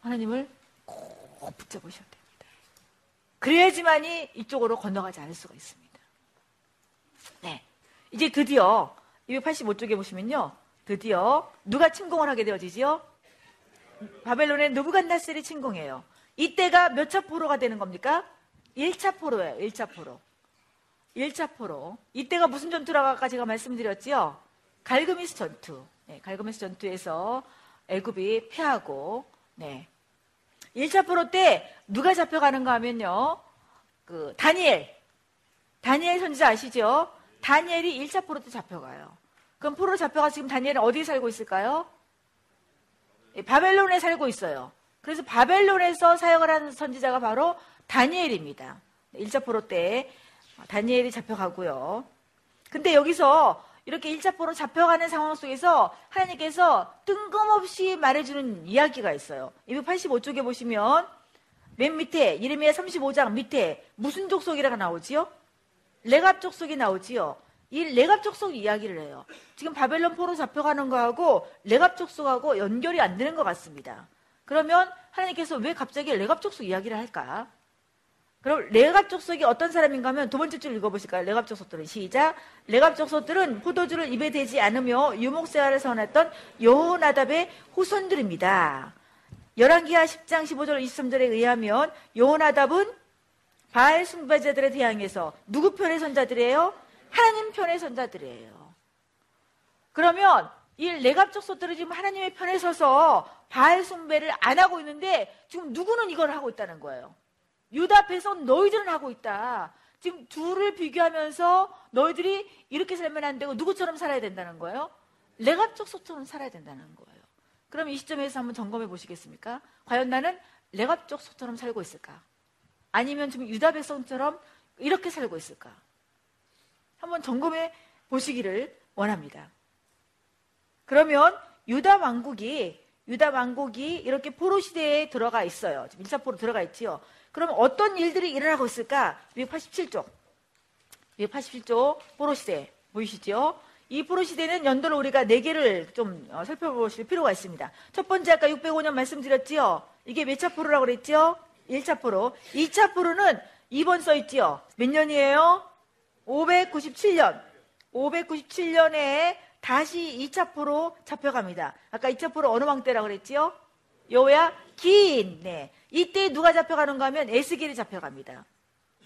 Speaker 2: 하나님을 꼭 붙잡으셔야 됩니다. 그래야지만이 이쪽으로 건너가지 않을 수가 있습니다. 네. 이제 드디어 285쪽에 보시면요. 드디어 누가 침공을 하게 되어지지요? 바벨론의 느부갓나셀이 침공해요. 이때가 몇 차 포로가 되는 겁니까? 1차 포로예요. 1차 포로. 1차 포로. 이때가 무슨 전투라고 아까 제가 말씀드렸지요? 갈그미스 전투. 네, 갈그미스 전투에서 애굽이 패하고 네. 1차 포로 때 누가 잡혀가는가 하면요. 그 다니엘. 다니엘 선지자 아시죠? 다니엘이 1차 포로 때 잡혀가요. 그럼 포로 잡혀가 지금 다니엘은 어디에 살고 있을까요? 예, 바벨론에 살고 있어요. 그래서 바벨론에서 사역을 하는 선지자가 바로 다니엘입니다. 1차 포로 때 다니엘이 잡혀가고요. 근데 여기서 이렇게 1차 포로 잡혀가는 상황 속에서 하나님께서 뜬금없이 말해주는 이야기가 있어요. 285쪽에 보시면 맨 밑에 예레미야 35장 밑에 무슨 족속이라고 나오지요? 레갑 족속이 나오지요. 이 레갑 족속 이야기를 해요. 지금 바벨론 포로 잡혀가는 거하고 레갑 족속하고 연결이 안 되는 것 같습니다. 그러면 하나님께서 왜 갑자기 레갑 족속 이야기를 할까? 그럼 레갑 족속이 어떤 사람인가 하면 두 번째 줄 읽어보실까요? 레갑 족속들은 시작. 레갑 족속들은 포도주를 입에 대지 않으며 유목생활을 선택했던 여호나답의 후손들입니다. 열왕기하 10장 15절 23절에 의하면 여호나답은 바알 숭배자들에 대항해서 누구 편의 선자들이에요? 하나님 편의 선자들이에요. 그러면 이 레갑 족속들은 지금 하나님의 편에 서서 바알 숭배를 안 하고 있는데 지금 누구는 이걸 하고 있다는 거예요. 유다 앞에서 너희들은 하고 있다. 지금 둘을 비교하면서 너희들이 이렇게 살면 안 되고 누구처럼 살아야 된다는 거예요? 레갑 족속처럼 살아야 된다는 거예요. 그럼 이 시점에서 한번 점검해 보시겠습니까? 과연 나는 레갑 족속처럼 살고 있을까? 아니면 지금 유다 백성처럼 이렇게 살고 있을까? 한번 점검해 보시기를 원합니다. 그러면 유다 왕국이 유다 왕국이 이렇게 포로 시대에 들어가 있어요. 지금 1차 포로 들어가 있지요. 그럼 어떤 일들이 일어나고 있을까? 287쪽. 287쪽 포로 시대 보이시죠? 이 포로 시대는 연도로 우리가 네 개를 좀 어, 살펴보실 필요가 있습니다. 첫 번째 아까 605년 말씀드렸지요. 이게 몇 차 포로라고 그랬지요? 1차 포로. 2차 포로는 2번 써 있지요. 몇 년이에요? 597년. 597년에 다시 2차 포로 잡혀갑니다. 아까 2차 포로 어느 왕 때라고 그랬지요? 여호야 긴. 네. 이때 누가 잡혀가는가 하면 에스겔이 잡혀갑니다.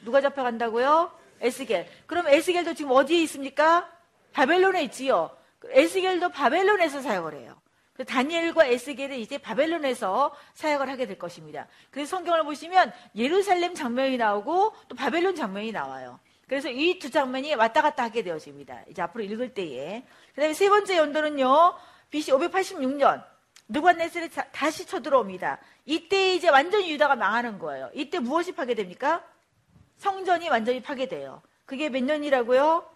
Speaker 2: 누가 잡혀간다고요? 에스겔. 그럼 에스겔도 지금 어디에 있습니까? 바벨론에 있지요. 에스겔도 바벨론에서 사역을 해요. 다니엘과 에스겔은 이제 바벨론에서 사역을 하게 될 것입니다. 그래서 성경을 보시면 예루살렘 장면이 나오고 또 바벨론 장면이 나와요. 그래서 이 두 장면이 왔다 갔다 하게 되어집니다. 이제 앞으로 읽을 때에. 그 다음에 세 번째 연도는요, BC 586년, 누관네스를 다시 쳐들어옵니다. 이때 이제 완전히 유다가 망하는 거예요. 이때 무엇이 파괴됩니까? 성전이 완전히 파괴돼요. 그게 몇 년이라고요?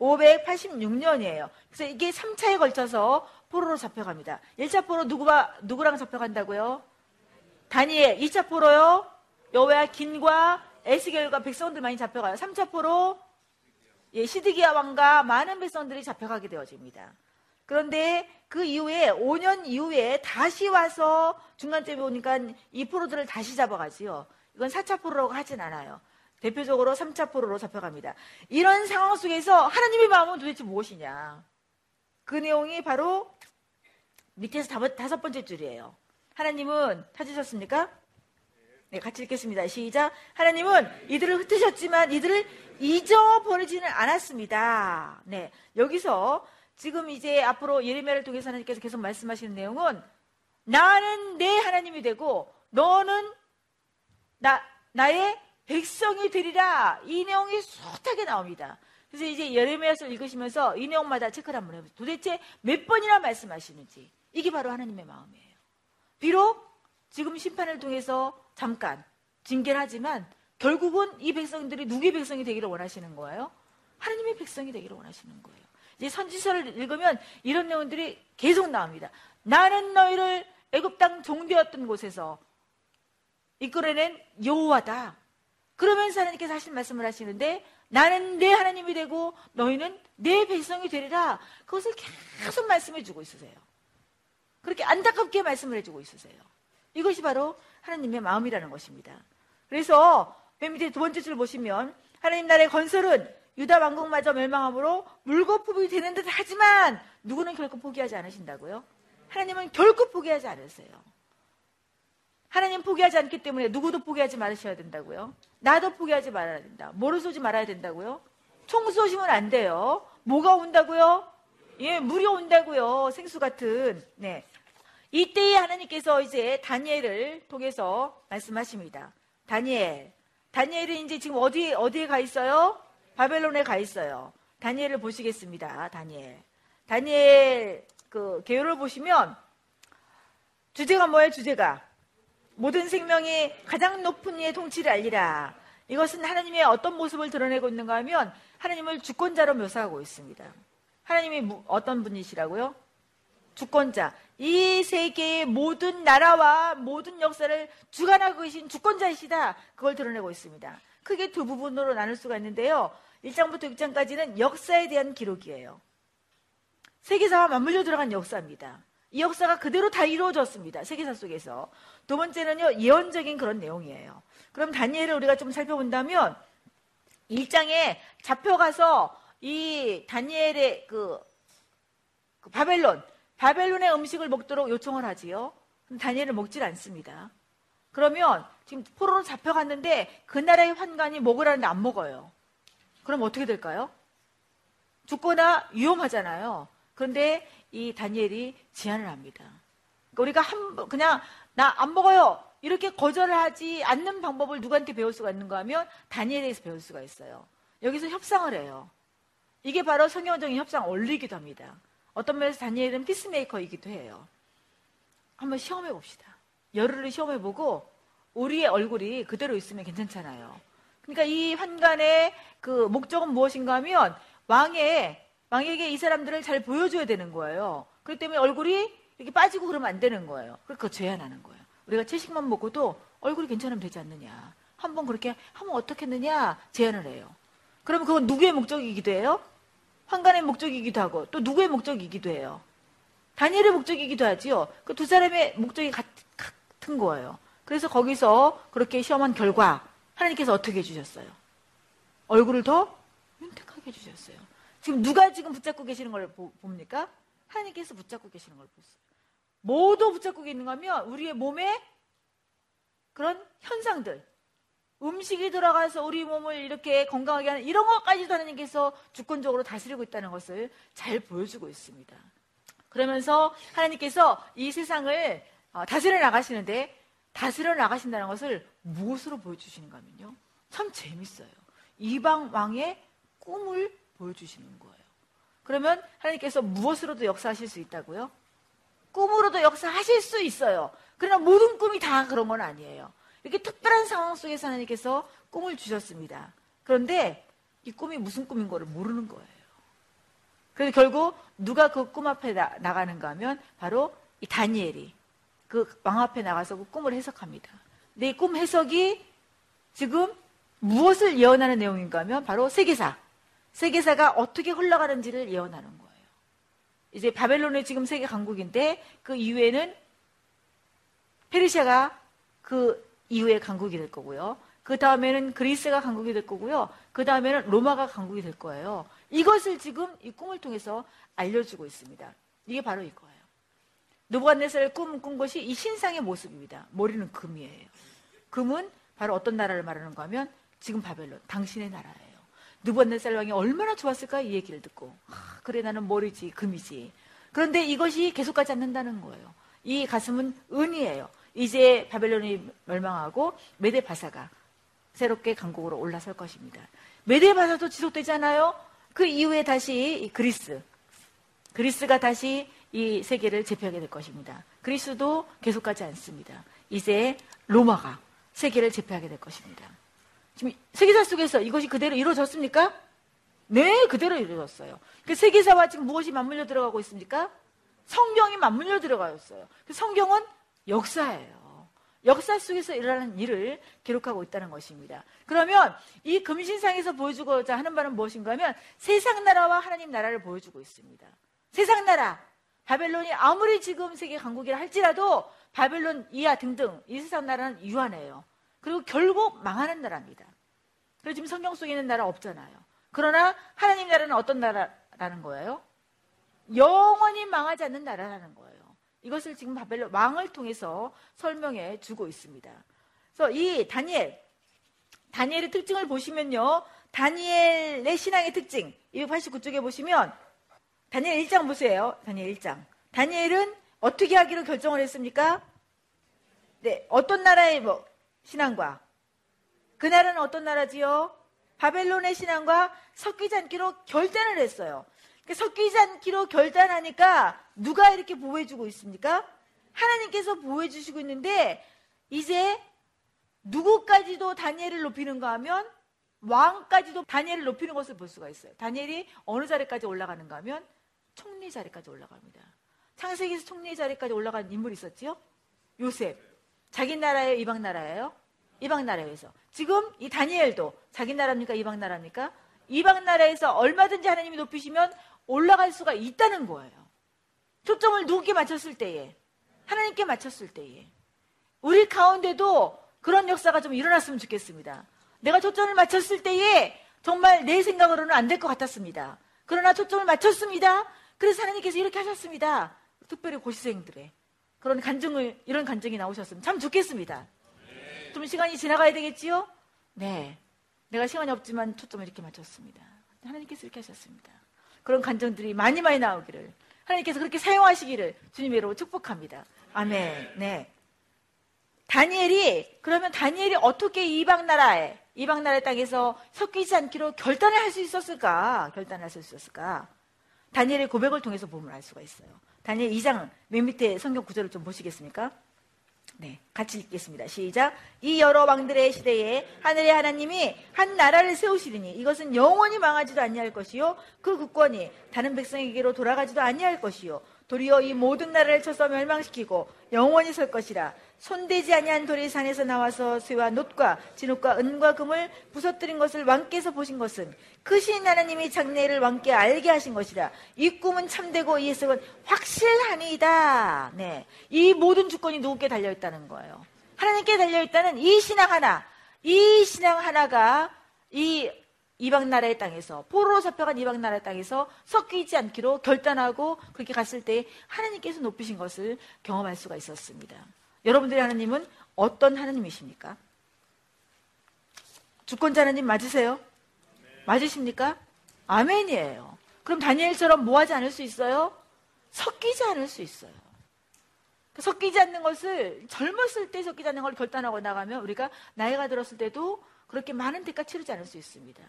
Speaker 2: 586년이에요. 그래서 이게 3차에 걸쳐서 포로로 잡혀갑니다. 1차 포로 누구와, 누구랑 잡혀간다고요? 다니엘. 2차 포로요? 여호와 긴과 에스겔과 백성들 많이 잡혀가요. 3차 포로 예, 시드기야 왕과 많은 백성들이 잡혀가게 되어집니다. 그런데 그 이후에 5년 이후에 다시 와서 중간쯤에 오니까 이 포로들을 다시 잡아가지요. 이건 4차 포로라고 하진 않아요. 대표적으로 3차 포로로 잡혀갑니다. 이런 상황 속에서 하나님의 마음은 도대체 무엇이냐? 그 내용이 바로 밑에서 다섯 번째 줄이에요. 하나님은 찾으셨습니까? 네, 같이 읽겠습니다. 시작. 하나님은 이들을 흩으셨지만 이들을 잊어버리지는 않았습니다. 네, 여기서 지금 이제 앞으로 예레미야를 통해서 하나님께서 계속 말씀하시는 내용은 나는 내 하나님이 되고 너는 나 나의 백성이 되리라. 이 내용이 숱하게 나옵니다. 그래서 이제 예레미야서 읽으시면서 이 내용마다 체크를 한번 해보세요. 도대체 몇 번이나 말씀하시는지. 이게 바로 하나님의 마음이에요. 비록 지금 심판을 통해서 잠깐 징계를 하지만 결국은 이 백성들이 누구의 백성이 되기를 원하시는 거예요? 하나님의 백성이 되기를 원하시는 거예요. 이제 선지서를 읽으면 이런 내용들이 계속 나옵니다. 나는 너희를 애굽 땅 종되었던 곳에서 이끌어낸 여호와다. 그러면서 하나님께서 하신 말씀을 하시는데 나는 내 하나님이 되고 너희는 내 백성이 되리라. 그것을 계속 말씀해 주고 있으세요. 그렇게 안타깝게 말씀을 해주고 있으세요. 이것이 바로 하나님의 마음이라는 것입니다. 그래서 맨 밑에 두 번째 줄 보시면 하나님 나라의 건설은 유다 왕국마저 멸망함으로 물거품이 되는 듯 하지만 누구는 결코 포기하지 않으신다고요? 하나님은 결코 포기하지 않으세요. 하나님 포기하지 않기 때문에 누구도 포기하지 말으셔야 된다고요. 나도 포기하지 말아야 된다. 뭐를 쏘지 말아야 된다고요? 총 쏘시면 안 돼요. 뭐가 온다고요? 예, 물이 온다고요. 생수 같은. 네. 이때에 하나님께서 이제 다니엘을 통해서 말씀하십니다. 다니엘. 다니엘은 이제 지금 어디, 어디에 가 있어요? 바벨론에 가 있어요. 다니엘을 보시겠습니다. 다니엘. 다니엘 그 개요를 보시면 주제가 뭐예요? 주제가 모든 생명이 가장 높은 이의 통치를 알리라. 이것은 하나님의 어떤 모습을 드러내고 있는가 하면 하나님을 주권자로 묘사하고 있습니다. 하나님이 어떤 분이시라고요? 주권자. 이 세계의 모든 나라와 모든 역사를 주관하고 계신 주권자이시다. 그걸 드러내고 있습니다. 크게 두 부분으로 나눌 수가 있는데요. 1장부터 6장까지는 역사에 대한 기록이에요. 세계사와 맞물려 들어간 역사입니다. 이 역사가 그대로 다 이루어졌습니다. 세계사 속에서. 두 번째는요, 예언적인 그런 내용이에요. 그럼 다니엘을 우리가 좀 살펴본다면, 1장에 잡혀가서 이 다니엘의 그, 그 바벨론, 바벨론의 음식을 먹도록 요청을 하지요. 다니엘을 먹질 않습니다. 그러면 지금 포로로 잡혀갔는데 그 나라의 환관이 먹으라는데 안 먹어요. 그럼 어떻게 될까요? 죽거나 위험하잖아요. 그런데 이 다니엘이 제안을 합니다. 그러니까 우리가 한, 그냥 나 안 먹어요. 이렇게 거절을 하지 않는 방법을 누구한테 배울 수가 있는가 하면 다니엘에서 배울 수가 있어요. 여기서 협상을 해요. 이게 바로 성경적인 협상 원리이기도 합니다. 어떤 면에서 다니엘은 피스메이커이기도 해요. 한번 시험해 봅시다. 열흘을 시험해 보고 우리의 얼굴이 그대로 있으면 괜찮잖아요. 그러니까 이 환관의 그 목적은 무엇인가 하면 왕의 왕에게 이 사람들을 잘 보여줘야 되는 거예요. 그렇기 때문에 얼굴이 이렇게 빠지고 그러면 안 되는 거예요. 그러니까 제한하는 거예요. 우리가 채식만 먹고도 얼굴이 괜찮으면 되지 않느냐. 한번 그렇게 하면 어떻겠느냐 제안을 해요. 그러면 그건 누구의 목적이기도 해요? 환관의 목적이기도 하고 또 누구의 목적이기도 해요. 다니엘의 목적이기도 하지요. 그 두 사람의 목적이 같, 같은 거예요. 그래서 거기서 그렇게 시험한 결과 하나님께서 어떻게 해주셨어요? 얼굴을 더 윤택하게 해주셨어요. 지금 누가 지금 붙잡고 계시는 걸 보, 봅니까? 하나님께서 붙잡고 계시는 걸 보세요. 모두 붙잡고 있는 거면 우리의 몸에 그런 현상들, 음식이 들어가서 우리 몸을 이렇게 건강하게 하는 이런 것까지도 하나님께서 주권적으로 다스리고 있다는 것을 잘 보여주고 있습니다. 그러면서 하나님께서 이 세상을 어, 다스려 나가시는데 다스려 나가신다는 것을 무엇으로 보여주시는가 하면요. 참 재밌어요. 이방 왕의 꿈을 보여주시는 거예요. 그러면 하나님께서 무엇으로도 역사하실 수 있다고요? 꿈으로도 역사하실 수 있어요. 그러나 모든 꿈이 다 그런 건 아니에요. 이렇게 특별한 상황 속에서 하나님께서 꿈을 주셨습니다. 그런데 이 꿈이 무슨 꿈인 거를 모르는 거예요. 그래서 결국 누가 그 꿈 앞에 나, 가는가 하면 바로 이 다니엘이 그 왕 앞에 나가서 그 꿈을 해석합니다. 근데 이 꿈 해석이 지금 무엇을 예언하는 내용인가 하면 바로 세계사. 세계사가 어떻게 흘러가는지를 예언하는 거예요. 이제 바벨론이 지금 세계 강국인데 그 이후에는 페르시아가 그 이후에 강국이 될 거고요. 그 다음에는 그리스가 강국이 될 거고요. 그 다음에는 로마가 강국이 될 거예요. 이것을 지금 이 꿈을 통해서 알려주고 있습니다. 이게 바로 이거예요. 누부갓네살의 꿈을 꾼 것이 이 신상의 모습입니다. 머리는 금이에요. 금은 바로 어떤 나라를 말하는가 하면 지금 바벨론, 당신의 나라예요. 누부갓네살 왕이 얼마나 좋았을까 이 얘기를 듣고 아, 그래 나는 머리지 금이지. 그런데 이것이 계속 가지 않는다는 거예요. 이 가슴은 은이에요. 이제 바벨론이 멸망하고 메데 바사가 새롭게 강국으로 올라설 것입니다. 메데 바사도 지속되잖아요. 그 이후에 다시 그리스, 그리스가 다시 이 세계를 제패하게 될 것입니다. 그리스도 계속 가지 않습니다. 이제 로마가 세계를 제패하게 될 것입니다. 지금 세계사 속에서 이것이 그대로 이루어졌습니까? 네, 그대로 이루어졌어요. 그 세계사와 지금 무엇이 맞물려 들어가고 있습니까? 성경이 맞물려 들어가 있어요. 그 성경은 역사예요. 역사 속에서 일어나는 일을 기록하고 있다는 것입니다. 그러면 이 금신상에서 보여주고자 하는 바는 무엇인가 하면 세상 나라와 하나님 나라를 보여주고 있습니다. 세상 나라, 바벨론이 아무리 지금 세계 강국이라 할지라도 바벨론 이하 등등 이 세상 나라는 유한해요. 그리고 결국 망하는 나라입니다. 그래서 지금 성경 속에 있는 나라 없잖아요. 그러나 하나님 나라는 어떤 나라라는 거예요? 영원히 망하지 않는 나라라는 거예요. 이것을 지금 바벨론 왕을 통해서 설명해 주고 있습니다. 그래서 이 다니엘, 다니엘의 특징을 보시면요. 다니엘의 신앙의 특징, 289쪽에 보시면 다니엘 1장 보세요. 다니엘 1장. 다니엘은 어떻게 하기로 결정을 했습니까? 네, 어떤 나라의 뭐 신앙과 그 나라는 어떤 나라지요? 바벨론의 신앙과 섞이지 않기로 결단을 했어요. 섞이지 않기로 결단하니까 누가 이렇게 보호해주고 있습니까? 하나님께서 보호해주시고 있는데 이제 누구까지도 다니엘을 높이는 가 하면 왕까지도 다니엘을 높이는 것을 볼 수가 있어요. 다니엘이 어느 자리까지 올라가는가 하면 총리 자리까지 올라갑니다. 창세기에서 총리 자리까지 올라간 인물이 있었지요? 요셉. 자기 나라예요? 이방 나라예요? 이방 나라에서. 지금 이 다니엘도 자기 나라입니까? 이방 나라입니까? 이방 나라에서 얼마든지 하나님이 높이시면 올라갈 수가 있다는 거예요. 초점을 누구께 맞췄을 때에 하나님께 맞췄을 때에 우리 가운데도 그런 역사가 좀 일어났으면 좋겠습니다. 내가 초점을 맞췄을 때에 정말 내 생각으로는 안 될 것 같았습니다. 그러나 초점을 맞췄습니다. 그래서 하나님께서 이렇게 하셨습니다. 특별히 고시생들의 그런 간증을 이런 간증이 나오셨으면 참 좋겠습니다. 좀 시간이 지나가야 되겠지요? 네. 내가 시간이 없지만 초점을 이렇게 맞췄습니다. 하나님께서 이렇게 하셨습니다. 그런 간정들이 많이 많이 나오기를 하나님께서 그렇게 사용하시기를 주님의 이름으로 축복합니다. 아멘. 네. 다니엘이 그러면 다니엘이 어떻게 이방 나라에 이방 나라의 땅에서 섞이지 않기로 결단을 할 수 있었을까? 결단을 할 수 있었을까? 다니엘의 고백을 통해서 보면 알 수가 있어요. 다니엘 2장 맨 밑에 성경 구절을 좀 보시겠습니까? 네, 같이 읽겠습니다. 시작. 이 여러 왕들의 시대에 하늘의 하나님이 한 나라를 세우시리니 이것은 영원히 망하지도 아니할 것이요 그 국권이 다른 백성에게로 돌아가지도 아니할 것이요 도리어 이 모든 나라를 쳐서 멸망시키고 영원히 설 것이라 손대지 아니한 돌이 산에서 나와서 쇠와 놋과 진흙과 은과 금을 부서뜨린 것을 왕께서 보신 것은 크신 하나님이 장래를 왕께 알게 하신 것이라 이 꿈은 참되고 이 해석은 확실하니이다. 네, 이 모든 주권이 누구께 달려 있다는 거예요. 하나님께 달려 있다는 이 신앙 하나, 이 신앙 하나가 이 이방 나라의 땅에서 포로로 잡혀간 이방 나라의 땅에서 섞이지 않기로 결단하고 그렇게 갔을 때 하나님께서 높이신 것을 경험할 수가 있었습니다. 여러분들의 하나님은 어떤 하나님이십니까? 주권자 하나님 맞으세요? 맞으십니까? 아멘이에요. 그럼 다니엘처럼 뭐 하지 않을 수 있어요? 섞이지 않을 수 있어요. 섞이지 않는 것을 젊었을 때 섞이지 않는 걸 결단하고 나가면 우리가 나이가 들었을 때도 그렇게 많은 대가 치르지 않을 수 있습니다.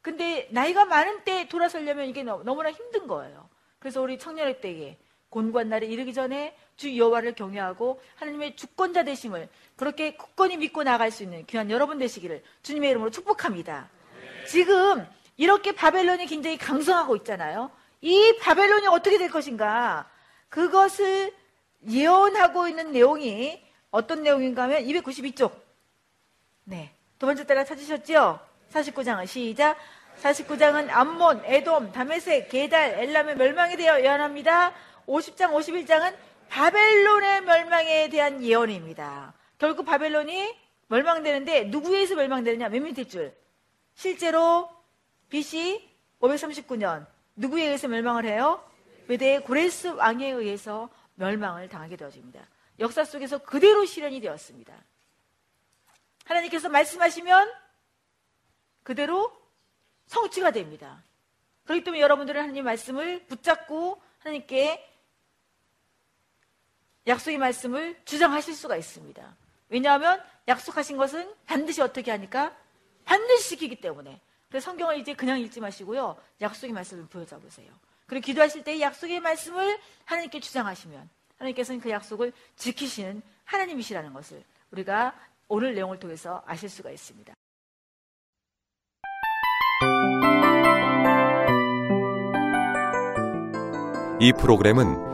Speaker 2: 근데 나이가 많은 때 돌아서려면 이게 너무나 힘든 거예요. 그래서 우리 청년의 때에 곤고한 날에 이르기 전에 주 여호와를 경외하고 하나님의 주권자 되심을 그렇게 굳건히 믿고 나갈 수 있는 귀한 여러분 되시기를 주님의 이름으로 축복합니다. 지금 이렇게 바벨론이 굉장히 강성하고 있잖아요. 이 바벨론이 어떻게 될 것인가? 그것을 예언하고 있는 내용이 어떤 내용인가 하면 292쪽. 네. 두 번째 따라 찾으셨죠? 49장은 시작. 49장은 암몬, 에돔, 다메섹, 게달, 엘람의 멸망에 대하여 예언합니다. 50장, 51장은 바벨론의 멸망에 대한 예언입니다. 결국 바벨론이 멸망되는데 누구에 의해서 멸망되느냐? 몇 밑일 줄? 실제로 BC 539년 누구에 의해서 멸망을 해요? 메대의 고레스 왕에 의해서 멸망을 당하게 되어집니다. 역사 속에서 그대로 실현이 되었습니다. 하나님께서 말씀하시면 그대로 성취가 됩니다. 그렇기 때문에 여러분들은 하나님 말씀을 붙잡고 하나님께 약속의 말씀을 주장하실 수가 있습니다. 왜냐하면 약속하신 것은 반드시 어떻게 하니까 반드시 지키기 때문에. 그래서 성경을 이제 그냥 읽지 마시고요. 약속의 말씀을 보여줘 보세요. 그리고 기도하실 때 약속의 말씀을 하나님께 주장하시면 하나님께서는 그 약속을 지키시는 하나님이시라는 것을 우리가 오늘 내용을 통해서 아실 수가 있습니다.
Speaker 3: 이 프로그램은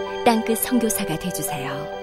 Speaker 4: 땅끝 성교사가 되주세요